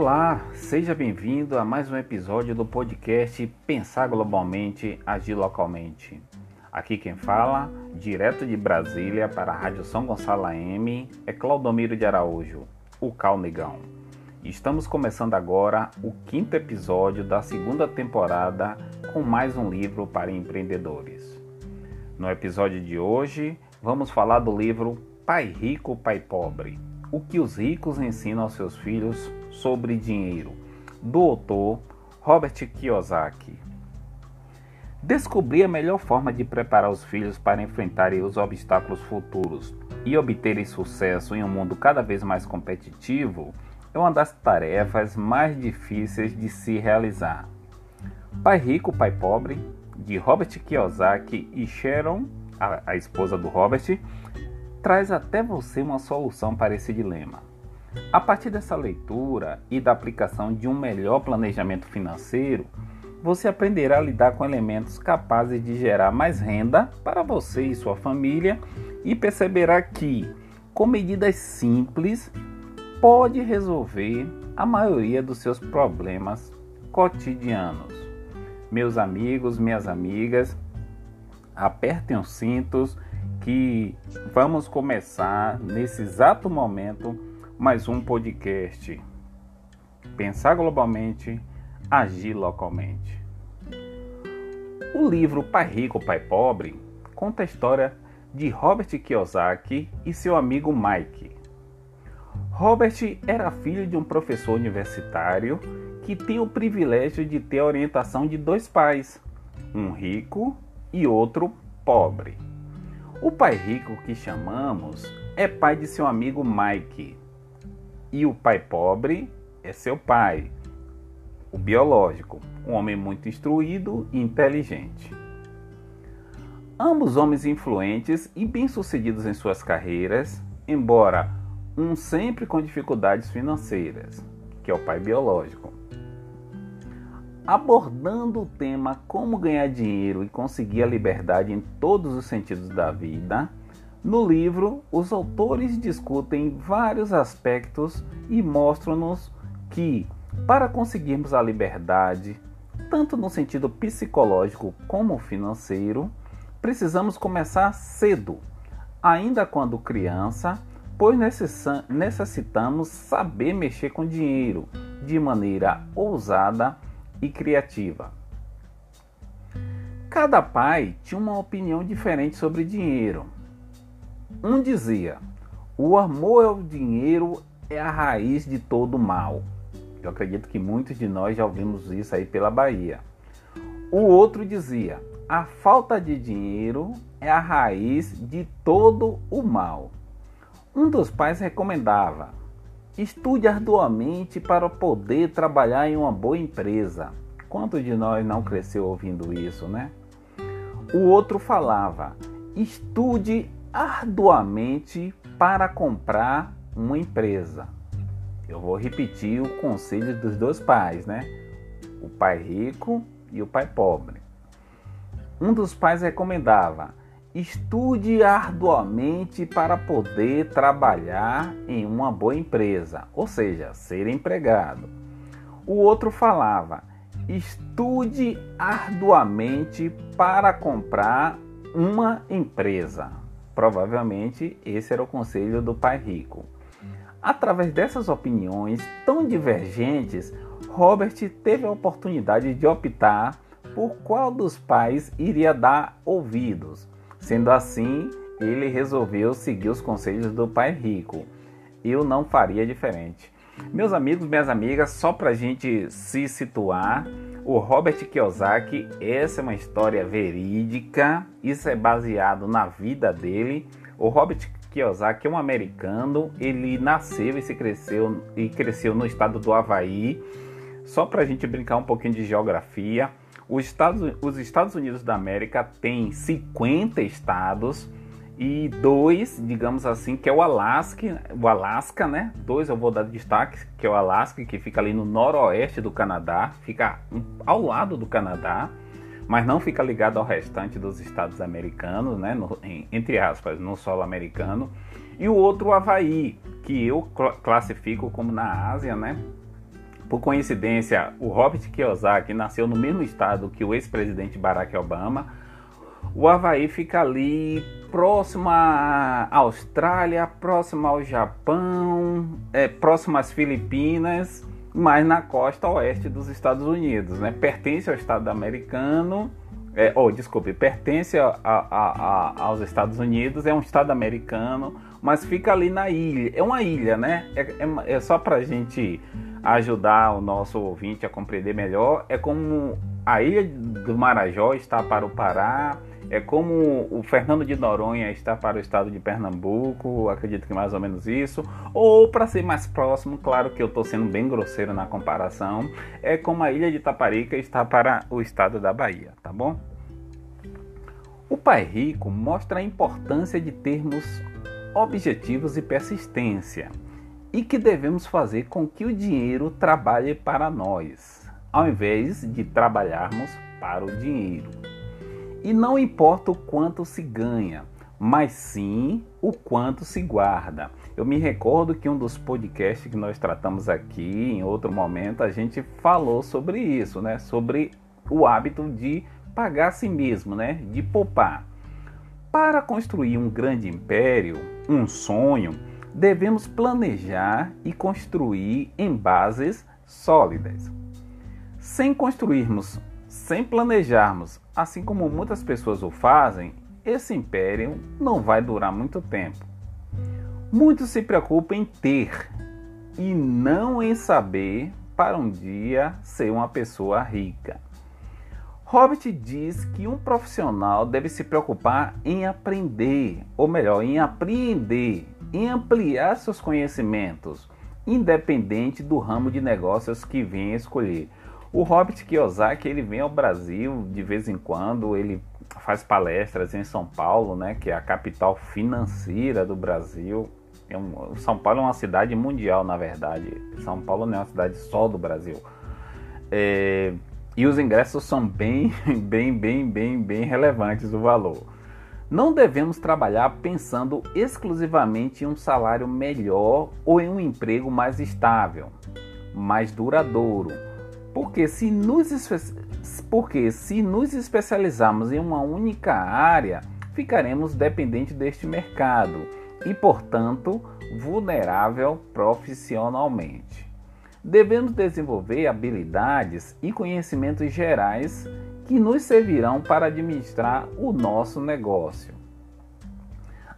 Olá, seja bem-vindo a mais um episódio do podcast Pensar Globalmente, Agir Localmente. Aqui quem fala, direto de Brasília para a Rádio São Gonçalo AM, é Claudomiro de Araújo, o Cal Negão. Estamos começando agora o quinto episódio da segunda temporada com mais um livro para empreendedores. No episódio de hoje, vamos falar do livro Pai Rico, Pai Pobre o que os ricos ensinam aos seus filhos sobre dinheiro, do autor Robert Kiyosaki. Descobrir a melhor forma de preparar os filhos para enfrentarem os obstáculos futuros e obterem sucesso em um mundo cada vez mais competitivo é uma das tarefas mais difíceis de se realizar. Pai Rico, Pai Pobre, de Robert Kiyosaki e Sharon, a, a esposa do Robert, traz até você uma solução para esse dilema. A partir dessa leitura e da aplicação de um melhor planejamento financeiro, você aprenderá a lidar com elementos capazes de gerar mais renda para você e sua família e perceberá que, com medidas simples, pode resolver a maioria dos seus problemas cotidianos. Meus amigos, minhas amigas, apertem os cintos que vamos começar nesse exato momento mais um podcast. Pensar globalmente, agir localmente. O livro Pai Rico, Pai Pobre conta a história de Robert Kiyosaki e seu amigo Mike. Robert era filho de um professor universitário que tinha o privilégio de ter a orientação de dois pais, um rico e outro pobre. O pai rico que chamamos é pai de seu amigo Mike. E o pai pobre é seu pai, o biológico, um homem muito instruído e inteligente. Ambos homens influentes e bem-sucedidos em suas carreiras, embora um sempre com dificuldades financeiras, que é o pai biológico abordando o tema como ganhar dinheiro e conseguir a liberdade em todos os sentidos da vida. No livro, os autores discutem vários aspectos e mostram-nos que, para conseguirmos a liberdade, tanto no sentido psicológico como financeiro, precisamos começar cedo, ainda quando criança, pois necessitamos saber mexer com dinheiro de maneira ousada e criativa. Cada pai tinha uma opinião diferente sobre dinheiro. Um dizia: o amor ao dinheiro é a raiz de todo mal. Eu acredito que muitos de nós já ouvimos isso aí pela Bahia. O outro dizia: a falta de dinheiro é a raiz de todo o mal. Um dos pais recomendava: Estude arduamente para poder trabalhar em uma boa empresa. Quanto de nós não cresceu ouvindo isso, né? O outro falava: estude arduamente para comprar uma empresa. Eu vou repetir o conselho dos dois pais, né? O pai rico e o pai pobre. Um dos pais recomendava: Estude arduamente para poder trabalhar em uma boa empresa, ou seja, ser empregado. O outro falava: estude arduamente para comprar uma empresa. Provavelmente esse era o conselho do pai rico. Através dessas opiniões tão divergentes, Robert teve a oportunidade de optar por qual dos pais iria dar ouvidos Sendo assim, ele resolveu seguir os conselhos do pai rico. Eu não faria diferente. Meus amigos, minhas amigas, só para a gente se situar, o Robert Kiyosaki, essa é uma história verídica, isso é baseado na vida dele. O Robert Kiyosaki é um americano, ele nasceu e se cresceu e cresceu no estado do Havaí. Só para a gente brincar um pouquinho de geografia, os Estados, os Estados Unidos da América tem 50 estados e dois, digamos assim, que é o Alasca, o Alasca, né? Dois eu vou dar destaque, que é o Alasca, que fica ali no noroeste do Canadá, fica ao lado do Canadá, mas não fica ligado ao restante dos estados americanos, né? No, em, entre aspas, no solo americano. E o outro, o Havaí, que eu classifico como na Ásia, né? Por coincidência, o Robert Kiyosaki nasceu no mesmo estado que o ex-presidente Barack Obama. O Havaí fica ali próximo à Austrália, próximo ao Japão, é, às Filipinas, mas na costa oeste dos Estados Unidos. Né? Pertence ao Estado americano, é, oh, desculpe, pertence a, a, a, aos Estados Unidos, é um Estado americano, mas fica ali na ilha. É uma ilha, né? É, é, é só para gente ajudar o nosso ouvinte a compreender melhor. É como a ilha do Marajó está para o Pará, é como o Fernando de Noronha está para o estado de Pernambuco, acredito que mais ou menos isso. Ou para ser mais próximo, claro que eu estou sendo bem grosseiro na comparação, é como a ilha de Taparica está para o estado da Bahia, tá bom? O Pai Rico mostra a importância de termos objetivos e persistência e que devemos fazer com que o dinheiro trabalhe para nós, ao invés de trabalharmos para o dinheiro. E não importa o quanto se ganha, mas sim o quanto se guarda. Eu me recordo que um dos podcasts que nós tratamos aqui, em outro momento, a gente falou sobre isso, né? Sobre o hábito de pagar a si mesmo, né? De poupar. Para construir um grande império, um sonho, devemos planejar e construir em bases sólidas. Sem construirmos sem planejarmos, assim como muitas pessoas o fazem, esse império não vai durar muito tempo. Muitos se preocupam em ter e não em saber para um dia ser uma pessoa rica. Robert diz que um profissional deve se preocupar em aprender, ou melhor, em apreender, em ampliar seus conhecimentos, independente do ramo de negócios que venha escolher. O Robert Kiyosaki ele vem ao Brasil de vez em quando, ele faz palestras em São Paulo, né, que é a capital financeira do Brasil. É um, São Paulo é uma cidade mundial, na verdade. São Paulo não é uma cidade só do Brasil. É, e os ingressos são bem, bem, bem, bem, bem relevantes o valor. Não devemos trabalhar pensando exclusivamente em um salário melhor ou em um emprego mais estável, mais duradouro porque se nos, porque se nos especializarmos em uma única área, ficaremos dependentes deste mercado e, portanto, vulnerável profissionalmente. Devemos desenvolver habilidades e conhecimentos gerais que nos servirão para administrar o nosso negócio.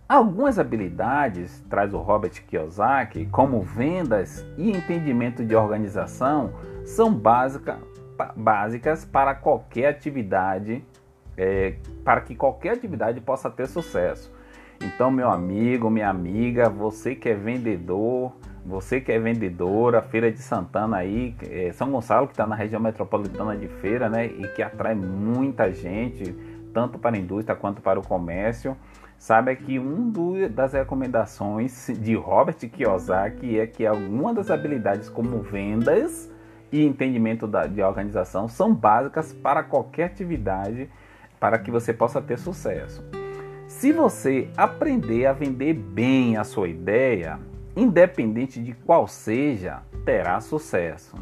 Algumas habilidades, traz o Robert Kiyosaki, como vendas e entendimento de organização, são básica, básicas para qualquer atividade, é, para que qualquer atividade possa ter sucesso. Então, meu amigo, minha amiga, você que é vendedor, você que é vendedora, Feira de Santana aí, é, São Gonçalo que está na região metropolitana de feira, né, e que atrai muita gente, tanto para a indústria quanto para o comércio, sabe que um das recomendações de Robert Kiyosaki é que alguma das habilidades como vendas e entendimento da, de organização são básicas para qualquer atividade para que você possa ter sucesso. Se você aprender a vender bem a sua ideia, independente de qual seja, terá sucesso.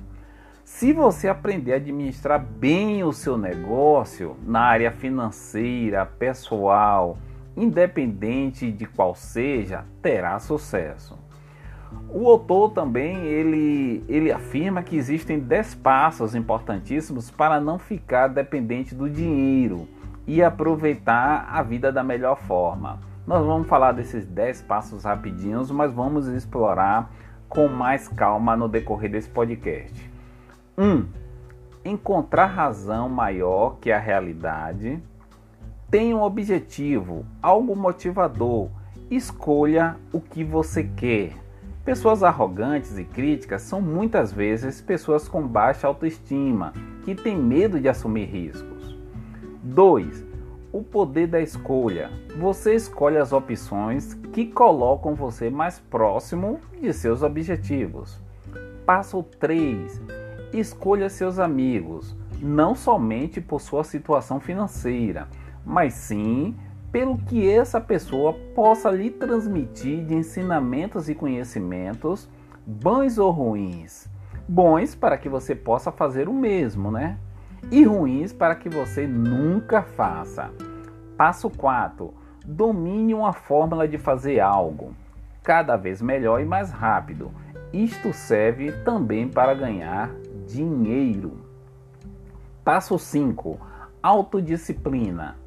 Se você aprender a administrar bem o seu negócio na área financeira, pessoal, independente de qual seja, terá sucesso. O autor também ele, ele afirma que existem 10 passos importantíssimos para não ficar dependente do dinheiro e aproveitar a vida da melhor forma. Nós vamos falar desses 10 passos rapidinhos, mas vamos explorar com mais calma no decorrer desse podcast. 1. Um, encontrar razão maior que a realidade. Tenha um objetivo, algo motivador. Escolha o que você quer Pessoas arrogantes e críticas são muitas vezes pessoas com baixa autoestima, que têm medo de assumir riscos. 2. O poder da escolha. Você escolhe as opções que colocam você mais próximo de seus objetivos. Passo 3. Escolha seus amigos, não somente por sua situação financeira, mas sim pelo que essa pessoa possa lhe transmitir de ensinamentos e conhecimentos, bons ou ruins. bons para que você possa fazer o mesmo, né? E ruins para que você nunca faça. Passo 4. Domine uma fórmula de fazer algo cada vez melhor e mais rápido. Isto serve também para ganhar dinheiro. Passo 5. Autodisciplina.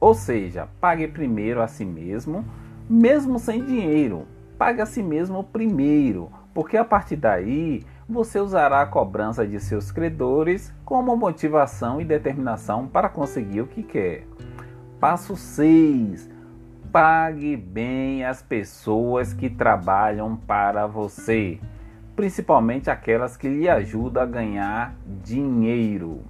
Ou seja, pague primeiro a si mesmo, mesmo sem dinheiro. Pague a si mesmo primeiro, porque a partir daí você usará a cobrança de seus credores como motivação e determinação para conseguir o que quer. Passo 6. Pague bem as pessoas que trabalham para você, principalmente aquelas que lhe ajudam a ganhar dinheiro.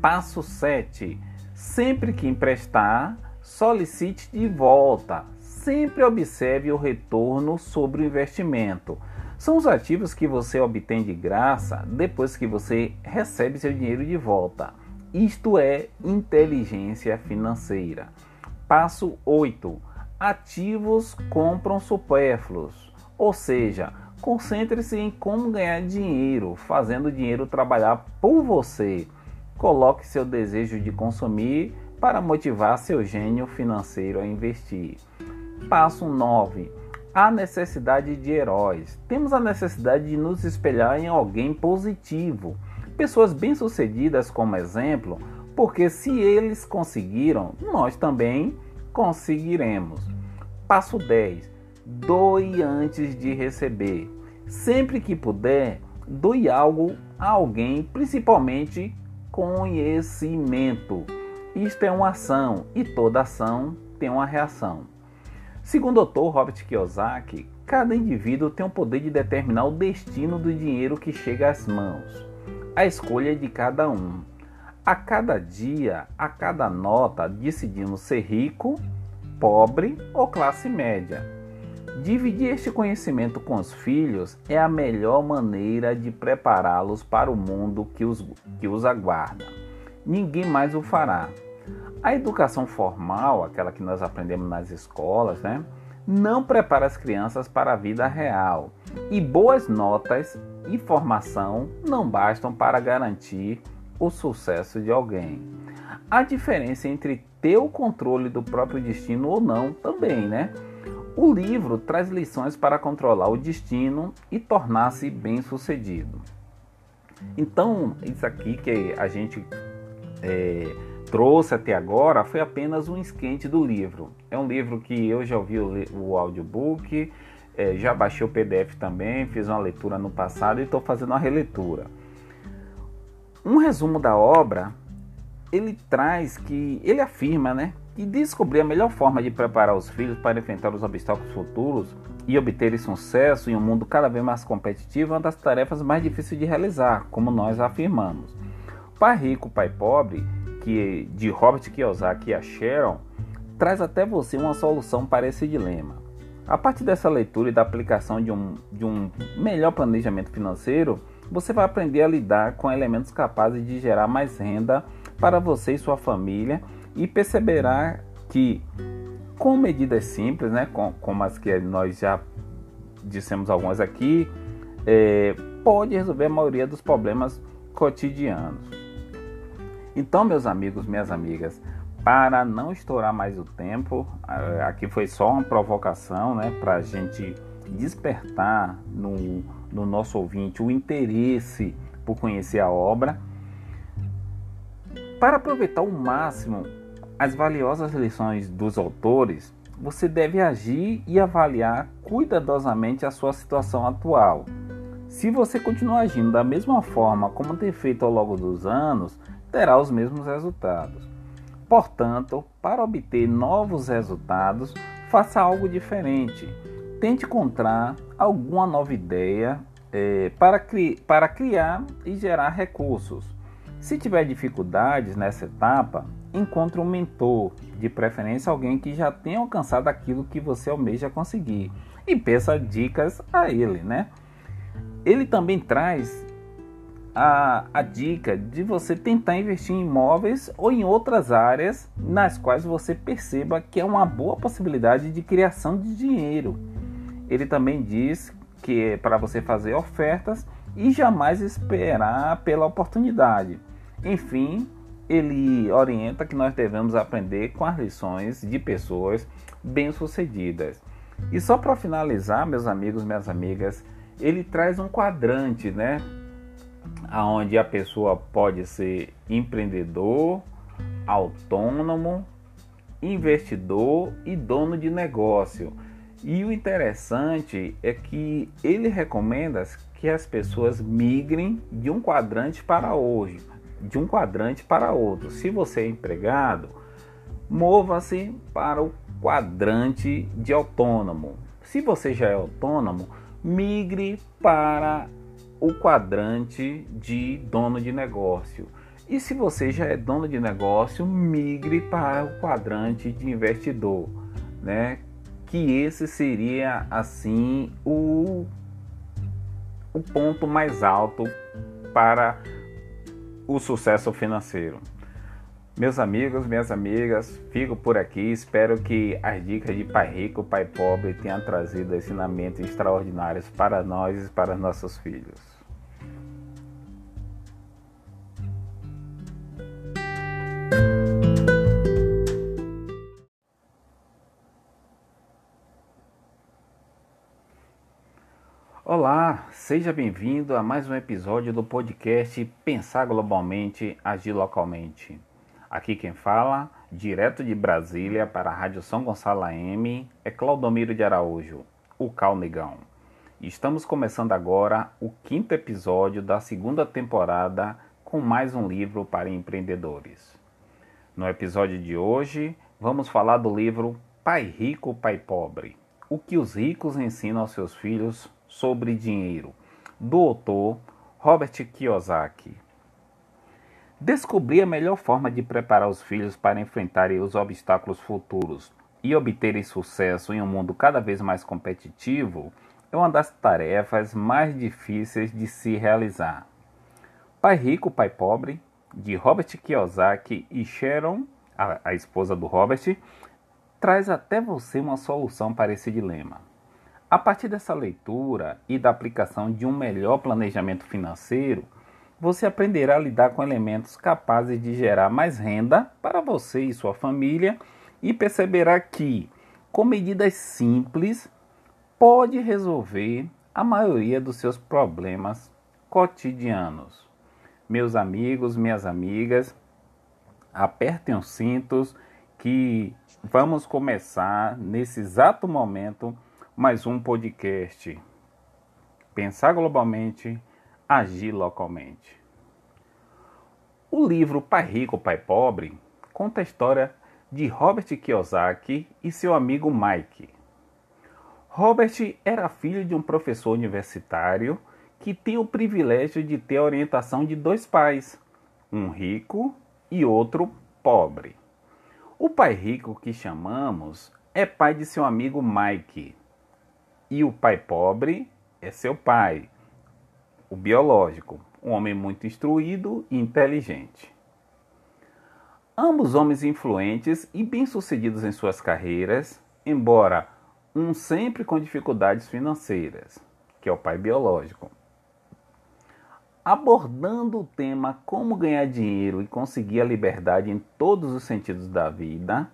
Passo 7. Sempre que emprestar, solicite de volta. Sempre observe o retorno sobre o investimento são os ativos que você obtém de graça depois que você recebe seu dinheiro de volta. Isto é inteligência financeira. Passo 8. Ativos compram supérfluos. Ou seja, concentre-se em como ganhar dinheiro, fazendo o dinheiro trabalhar por você. Coloque seu desejo de consumir para motivar seu gênio financeiro a investir. Passo 9 a necessidade de heróis. Temos a necessidade de nos espelhar em alguém positivo, pessoas bem-sucedidas como exemplo, porque se eles conseguiram, nós também conseguiremos. Passo 10. Doe antes de receber. Sempre que puder, doe algo a alguém, principalmente conhecimento. Isto é uma ação e toda ação tem uma reação. Segundo o Dr. Robert Kiyosaki, cada indivíduo tem o poder de determinar o destino do dinheiro que chega às mãos. A escolha é de cada um. A cada dia, a cada nota, decidimos ser rico, pobre ou classe média. Dividir este conhecimento com os filhos é a melhor maneira de prepará-los para o mundo que os, que os aguarda. Ninguém mais o fará. A educação formal, aquela que nós aprendemos nas escolas, né, não prepara as crianças para a vida real. E boas notas e formação não bastam para garantir o sucesso de alguém. A diferença entre ter o controle do próprio destino ou não também, né? O livro traz lições para controlar o destino e tornar-se bem-sucedido. Então, isso aqui que a gente é, trouxe até agora foi apenas um esquente do livro. É um livro que eu já ouvi o, o audiobook, é, já baixei o PDF também, fiz uma leitura no passado e estou fazendo uma releitura. Um resumo da obra, ele traz que, ele afirma, né, que descobrir a melhor forma de preparar os filhos para enfrentar os obstáculos futuros e obter sucesso em um mundo cada vez mais competitivo é uma das tarefas mais difíceis de realizar, como nós afirmamos. Pai Rico, Pai Pobre que, de Robert Kiyosaki e a Sharon traz até você uma solução para esse dilema. A partir dessa leitura e da aplicação de um, de um melhor planejamento financeiro, você vai aprender a lidar com elementos capazes de gerar mais renda para você e sua família e perceberá que, com medidas simples, né, com, como as que nós já dissemos algumas aqui, é, pode resolver a maioria dos problemas cotidianos. Então, meus amigos, minhas amigas, para não estourar mais o tempo, aqui foi só uma provocação, né, para a gente despertar no, no nosso ouvinte o interesse por conhecer a obra. Para aproveitar ao máximo as valiosas lições dos autores, você deve agir e avaliar cuidadosamente a sua situação atual. Se você continuar agindo da mesma forma como tem feito ao longo dos anos, terá os mesmos resultados. Portanto, para obter novos resultados, faça algo diferente. Tente encontrar alguma nova ideia é, para, cri para criar e gerar recursos. Se tiver dificuldades nessa etapa, encontre um mentor, de preferência alguém que já tenha alcançado aquilo que você almeja conseguir, e peça dicas a ele, né? Ele também traz a, a dica de você tentar investir em imóveis ou em outras áreas nas quais você perceba que é uma boa possibilidade de criação de dinheiro. Ele também diz que para você fazer ofertas e jamais esperar pela oportunidade. Enfim, ele orienta que nós devemos aprender com as lições de pessoas bem-sucedidas. E só para finalizar, meus amigos, minhas amigas, ele traz um quadrante, né? Onde a pessoa pode ser empreendedor, autônomo, investidor e dono de negócio. E o interessante é que ele recomenda que as pessoas migrem de um quadrante para hoje, de um quadrante para outro. Se você é empregado, mova-se para o quadrante de autônomo. Se você já é autônomo, migre para o quadrante de dono de negócio. E se você já é dono de negócio, migre para o quadrante de investidor, né? Que esse seria assim o, o ponto mais alto para o sucesso financeiro. Meus amigos, minhas amigas, fico por aqui. Espero que as dicas de Pai Rico, Pai Pobre tenham trazido ensinamentos extraordinários para nós e para nossos filhos. Olá, seja bem-vindo a mais um episódio do podcast Pensar Globalmente, Agir Localmente. Aqui quem fala, direto de Brasília para a Rádio São Gonçalo AM, é Claudomiro de Araújo, o Calnegão. Estamos começando agora o quinto episódio da segunda temporada com mais um livro para empreendedores. No episódio de hoje, vamos falar do livro Pai Rico, Pai Pobre. O que os ricos ensinam aos seus filhos sobre dinheiro, do autor Robert Kiyosaki. Descobrir a melhor forma de preparar os filhos para enfrentarem os obstáculos futuros e obterem sucesso em um mundo cada vez mais competitivo é uma das tarefas mais difíceis de se realizar. Pai Rico, Pai Pobre, de Robert Kiyosaki e Sharon, a, a esposa do Robert, traz até você uma solução para esse dilema. A partir dessa leitura e da aplicação de um melhor planejamento financeiro, você aprenderá a lidar com elementos capazes de gerar mais renda para você e sua família e perceberá que, com medidas simples, pode resolver a maioria dos seus problemas cotidianos. Meus amigos, minhas amigas, apertem os cintos que vamos começar nesse exato momento mais um podcast. Pensar globalmente agir localmente. O livro Pai Rico, Pai Pobre conta a história de Robert Kiyosaki e seu amigo Mike. Robert era filho de um professor universitário que tem o privilégio de ter a orientação de dois pais, um rico e outro pobre. O pai rico que chamamos é pai de seu amigo Mike, e o pai pobre é seu pai, o biológico, um homem muito instruído e inteligente. Ambos homens influentes e bem-sucedidos em suas carreiras, embora um sempre com dificuldades financeiras, que é o pai biológico. Abordando o tema como ganhar dinheiro e conseguir a liberdade em todos os sentidos da vida,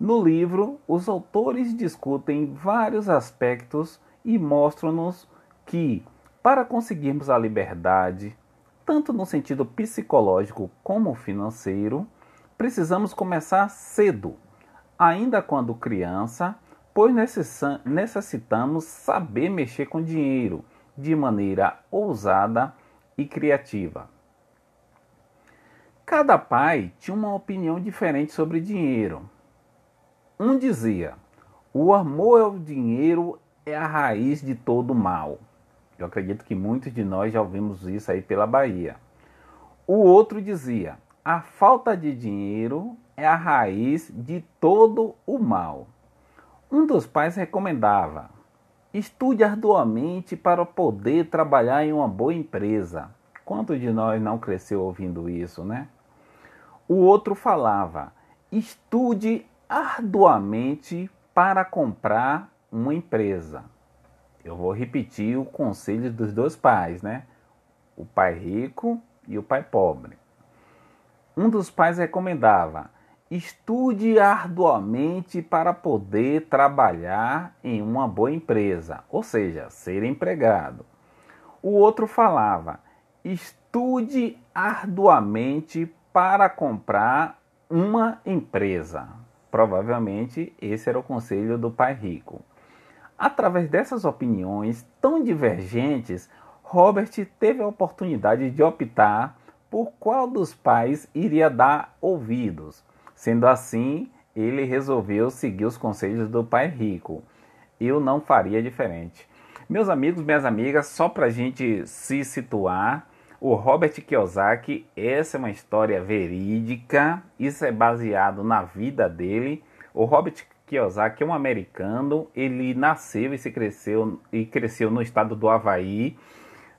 no livro os autores discutem vários aspectos e mostram-nos que para conseguirmos a liberdade, tanto no sentido psicológico como financeiro, precisamos começar cedo, ainda quando criança, pois necessitamos saber mexer com dinheiro de maneira ousada e criativa. Cada pai tinha uma opinião diferente sobre dinheiro. Um dizia: o amor ao dinheiro é a raiz de todo mal. Eu acredito que muitos de nós já ouvimos isso aí pela Bahia. O outro dizia: a falta de dinheiro é a raiz de todo o mal. Um dos pais recomendava: estude arduamente para poder trabalhar em uma boa empresa. Quantos de nós não cresceu ouvindo isso, né? O outro falava: estude arduamente para comprar uma empresa. Eu vou repetir o conselho dos dois pais, né? o pai rico e o pai pobre. Um dos pais recomendava: estude arduamente para poder trabalhar em uma boa empresa, ou seja, ser empregado. O outro falava: estude arduamente para comprar uma empresa. Provavelmente esse era o conselho do pai rico. Através dessas opiniões tão divergentes, Robert teve a oportunidade de optar por qual dos pais iria dar ouvidos. Sendo assim, ele resolveu seguir os conselhos do pai rico. Eu não faria diferente. Meus amigos, minhas amigas, só para a gente se situar, o Robert Kiyosaki, essa é uma história verídica, isso é baseado na vida dele. O Robert Kiyosaki é um americano, ele nasceu e se cresceu e cresceu no estado do Havaí.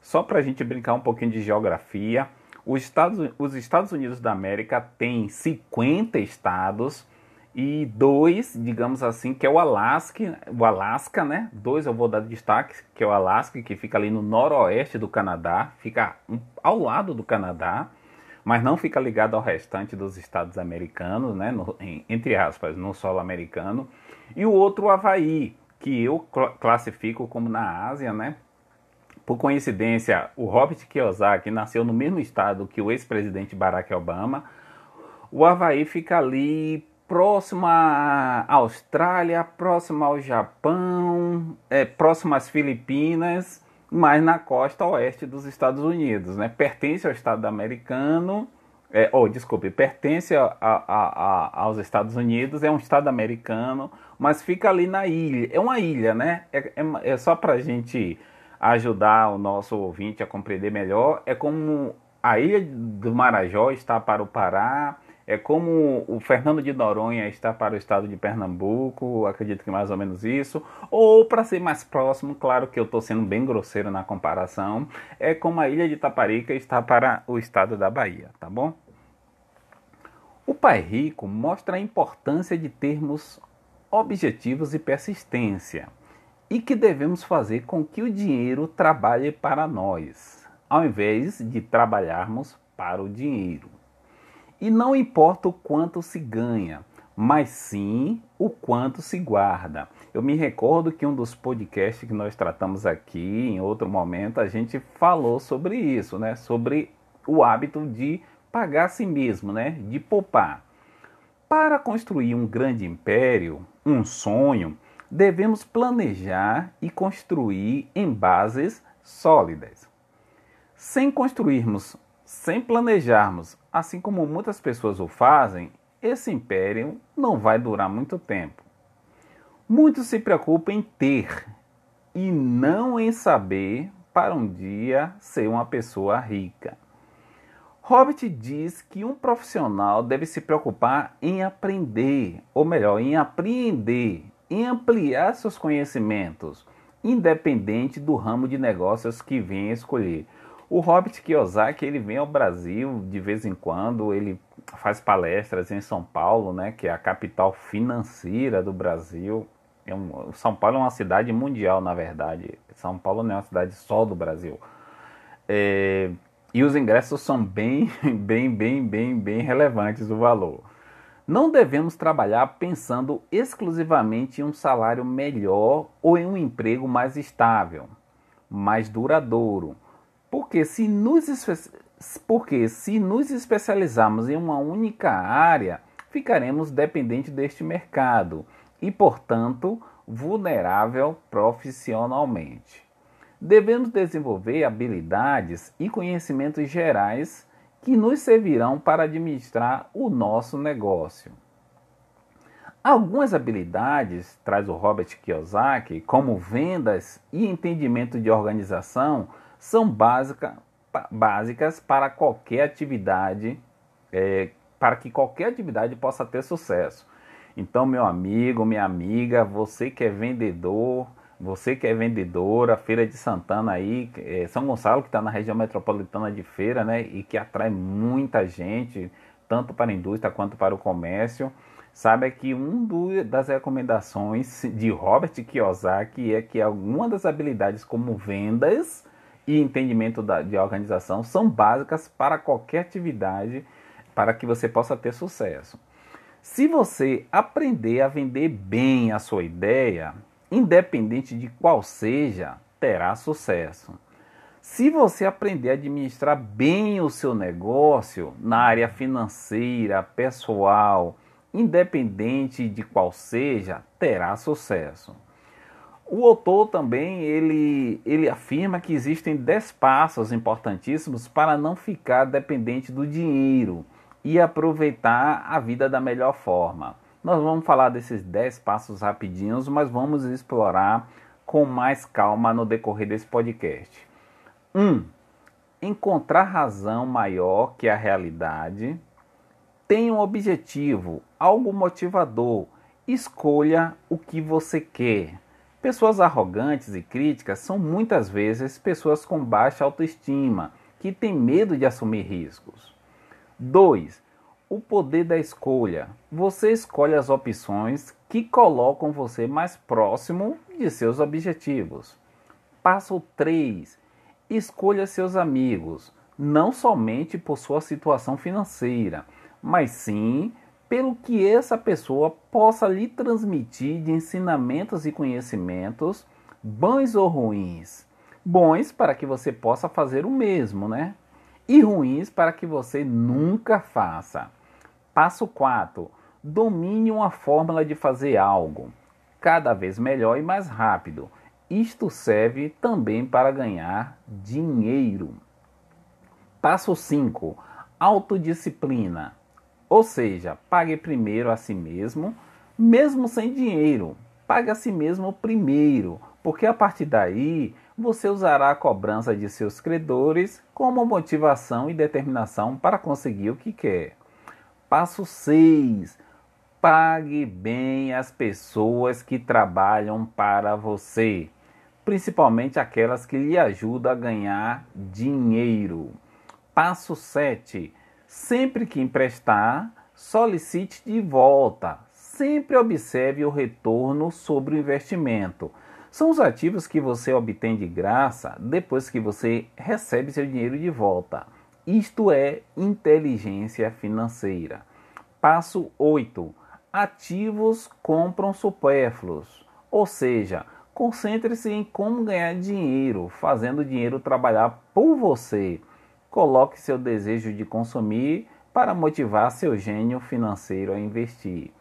Só para a gente brincar um pouquinho de geografia, os Estados, os Estados Unidos da América têm 50 estados e dois, digamos assim, que é o Alasca, o Alasca, né? Dois eu vou dar destaque, que é o Alasca, que fica ali no noroeste do Canadá, fica ao lado do Canadá, mas não fica ligado ao restante dos estados americanos, né? No, em, entre aspas, no solo americano. E o outro, o Havaí, que eu classifico como na Ásia, né? Por coincidência, o Robert Kiyosaki nasceu no mesmo estado que o ex-presidente Barack Obama. O Havaí fica ali próximo à Austrália, próximo ao Japão, é, próximo às Filipinas, mas na costa oeste dos Estados Unidos. Né? Pertence ao Estado americano, é, oh, desculpe, pertence a, a, a, aos Estados Unidos, é um Estado americano, mas fica ali na ilha. É uma ilha, né? É, é, é só para a gente ajudar o nosso ouvinte a compreender melhor. É como a ilha do Marajó está para o Pará, é como o Fernando de Noronha está para o estado de Pernambuco, acredito que mais ou menos isso. Ou, para ser mais próximo, claro que eu estou sendo bem grosseiro na comparação, é como a ilha de Taparica está para o estado da Bahia, tá bom? O Pai Rico mostra a importância de termos objetivos e persistência e que devemos fazer com que o dinheiro trabalhe para nós, ao invés de trabalharmos para o dinheiro. E não importa o quanto se ganha, mas sim o quanto se guarda. Eu me recordo que um dos podcasts que nós tratamos aqui, em outro momento, a gente falou sobre isso, né? Sobre o hábito de pagar a si mesmo, né? De poupar. Para construir um grande império, um sonho, devemos planejar e construir em bases sólidas. Sem construirmos sem planejarmos, assim como muitas pessoas o fazem, esse império não vai durar muito tempo. Muitos se preocupam em ter e não em saber para um dia ser uma pessoa rica. Robert diz que um profissional deve se preocupar em aprender, ou melhor, em apreender, em ampliar seus conhecimentos, independente do ramo de negócios que venha escolher. O Robert Kiyosaki, ele vem ao Brasil de vez em quando, ele faz palestras em São Paulo, né, que é a capital financeira do Brasil. É um, São Paulo é uma cidade mundial, na verdade. São Paulo não é uma cidade só do Brasil. É, e os ingressos são bem, bem, bem, bem, bem relevantes o valor. Não devemos trabalhar pensando exclusivamente em um salário melhor ou em um emprego mais estável, mais duradouro porque se nos, porque se nos especializarmos em uma única área, ficaremos dependentes deste mercado e, portanto, vulnerável profissionalmente. Devemos desenvolver habilidades e conhecimentos gerais que nos servirão para administrar o nosso negócio. Algumas habilidades, traz o Robert Kiyosaki, como vendas e entendimento de organização, são básica, básicas para qualquer atividade, é, para que qualquer atividade possa ter sucesso. Então, meu amigo, minha amiga, você que é vendedor, você que é vendedora, Feira de Santana aí, é, São Gonçalo que está na região metropolitana de feira, né, e que atrai muita gente, tanto para a indústria quanto para o comércio, sabe que uma das recomendações de Robert Kiyosaki é que alguma das habilidades como vendas e entendimento da, de organização são básicas para qualquer atividade para que você possa ter sucesso. Se você aprender a vender bem a sua ideia, independente de qual seja, terá sucesso. Se você aprender a administrar bem o seu negócio na área financeira, pessoal, independente de qual seja, terá sucesso. O autor também ele, ele afirma que existem 10 passos importantíssimos para não ficar dependente do dinheiro e aproveitar a vida da melhor forma. Nós vamos falar desses 10 passos rapidinhos, mas vamos explorar com mais calma no decorrer desse podcast. 1. Um, encontrar razão maior que a realidade. Tenha um objetivo, algo motivador. Escolha o que você quer. Pessoas arrogantes e críticas são muitas vezes pessoas com baixa autoestima, que têm medo de assumir riscos. 2. O poder da escolha. Você escolhe as opções que colocam você mais próximo de seus objetivos. Passo 3. Escolha seus amigos, não somente por sua situação financeira, mas sim pelo que essa pessoa possa lhe transmitir de ensinamentos e conhecimentos, bons ou ruins. Bons para que você possa fazer o mesmo, né? e ruins para que você nunca faça. Passo 4. Domine uma fórmula de fazer algo cada vez melhor e mais rápido. Isto serve também para ganhar dinheiro. Passo 5. Autodisciplina. Ou seja, pague primeiro a si mesmo, mesmo sem dinheiro. Pague a si mesmo primeiro, porque a partir daí você usará a cobrança de seus credores como motivação e determinação para conseguir o que quer. Passo 6. Pague bem as pessoas que trabalham para você, principalmente aquelas que lhe ajudam a ganhar dinheiro. Passo 7. Sempre que emprestar, solicite de volta. Sempre observe o retorno sobre o investimento são os ativos que você obtém de graça depois que você recebe seu dinheiro de volta. Isto é inteligência financeira. Passo 8. Ativos compram supérfluos. Ou seja, concentre-se em como ganhar dinheiro, fazendo o dinheiro trabalhar por você. Coloque seu desejo de consumir para motivar seu gênio financeiro a investir.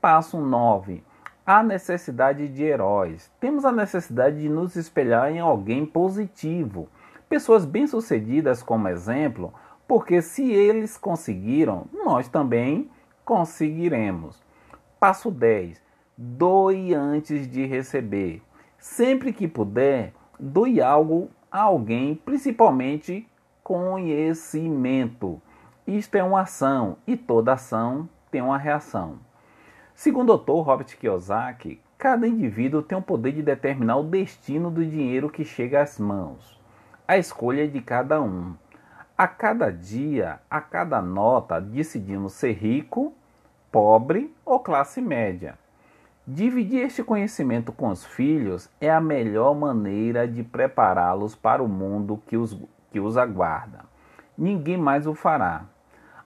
Passo 9 Há necessidade de heróis. Temos a necessidade de nos espelhar em alguém positivo. Pessoas bem-sucedidas como exemplo, porque se eles conseguiram, nós também conseguiremos. Passo 10. Doe antes de receber. Sempre que puder, doe algo a alguém, principalmente conhecimento. Isto é uma ação e toda ação tem uma reação. Segundo o Dr. Robert Kiyosaki, cada indivíduo tem o poder de determinar o destino do dinheiro que chega às mãos. A escolha é de cada um. A cada dia, a cada nota, decidimos ser rico, pobre ou classe média. Dividir este conhecimento com os filhos é a melhor maneira de prepará-los para o mundo que os, que os aguarda. Ninguém mais o fará.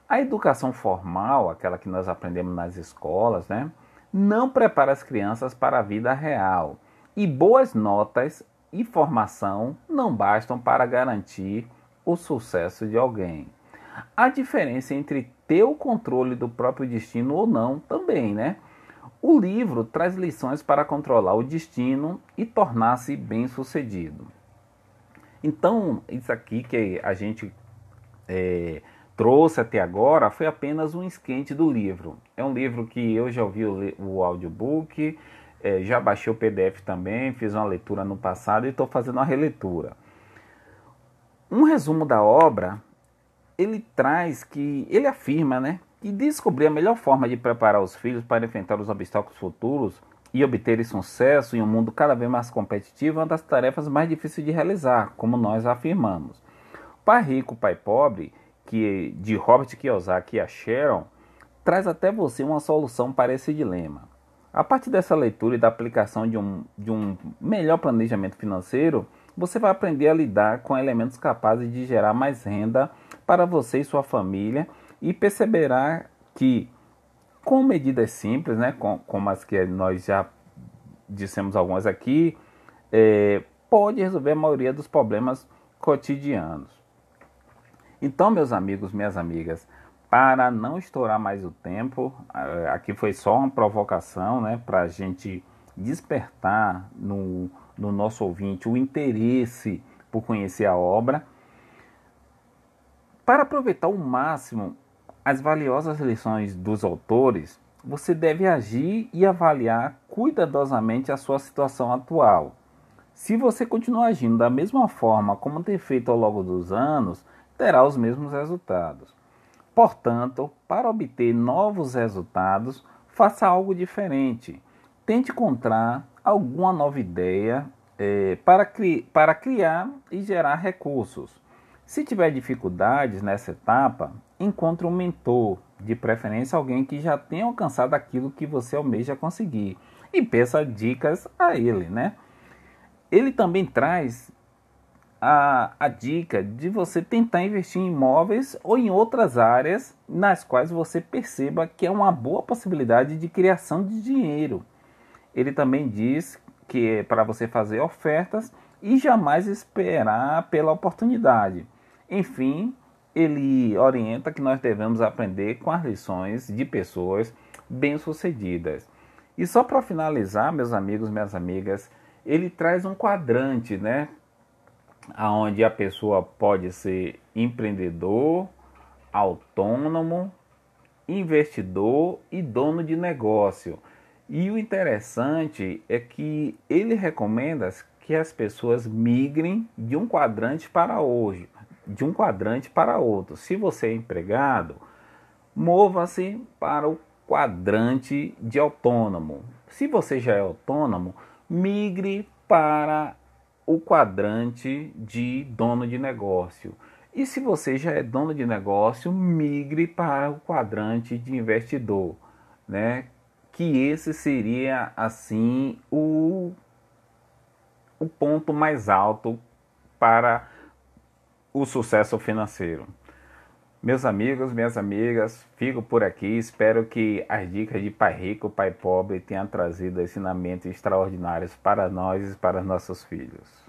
A educação formal, aquela que nós aprendemos nas escolas, né, não prepara as crianças para a vida real. E boas notas e formação não bastam para garantir o sucesso de alguém. A diferença entre ter o controle do próprio destino ou não também, né? O livro traz lições para controlar o destino e tornar-se bem-sucedido. Então, isso aqui que a gente é, trouxe até agora foi apenas um esquente do livro. É um livro que eu já ouvi o, o audiobook, é, já baixei o PDF também, fiz uma leitura no passado e estou fazendo uma releitura. Um resumo da obra, ele traz que, ele afirma, né, que descobrir a melhor forma de preparar os filhos para enfrentar os obstáculos futuros e obter sucesso em um mundo cada vez mais competitivo é uma das tarefas mais difíceis de realizar, como nós afirmamos. Pai rico, pai pobre, que de Robert Kiyosaki e a Sharon traz até você uma solução para esse dilema. A partir dessa leitura e da aplicação de um, de um melhor planejamento financeiro, você vai aprender a lidar com elementos capazes de gerar mais renda para você e sua família e perceberá que com medidas simples, né, com, como as que nós já dissemos algumas aqui, é, pode resolver a maioria dos problemas cotidianos. Então, meus amigos, minhas amigas, para não estourar mais o tempo, aqui foi só uma provocação né, para a gente despertar no, no nosso ouvinte o interesse por conhecer a obra. Para aproveitar ao máximo as valiosas lições dos autores, você deve agir e avaliar cuidadosamente a sua situação atual. Se você continuar agindo da mesma forma como tem feito ao longo dos anos, terá os mesmos resultados. Portanto, para obter novos resultados, faça algo diferente. Tente encontrar alguma nova ideia é, para, cri para criar e gerar recursos. Se tiver dificuldades nessa etapa, encontre um mentor, de preferência alguém que já tenha alcançado aquilo que você almeja conseguir, e peça dicas a ele, né? Ele também traz a, a dica de você tentar investir em imóveis ou em outras áreas nas quais você perceba que é uma boa possibilidade de criação de dinheiro. Ele também diz que é para você fazer ofertas e jamais esperar pela oportunidade. Enfim, ele orienta que nós devemos aprender com as lições de pessoas bem-sucedidas. E só para finalizar, meus amigos, minhas amigas, ele traz um quadrante, né? Onde a pessoa pode ser empreendedor, autônomo, investidor e dono de negócio. E o interessante é que ele recomenda que as pessoas migrem de um quadrante para hoje, de um quadrante para outro. Se você é empregado, mova-se para o quadrante de autônomo. Se você já é autônomo, migre para o quadrante de dono de negócio. E se você já é dono de negócio, migre para o quadrante de investidor, né? Que esse seria assim o, o ponto mais alto para o sucesso financeiro. Meus amigos, minhas amigas, fico por aqui. Espero que as dicas de Pai Rico, Pai Pobre tenham trazido ensinamentos extraordinários para nós e para nossos filhos.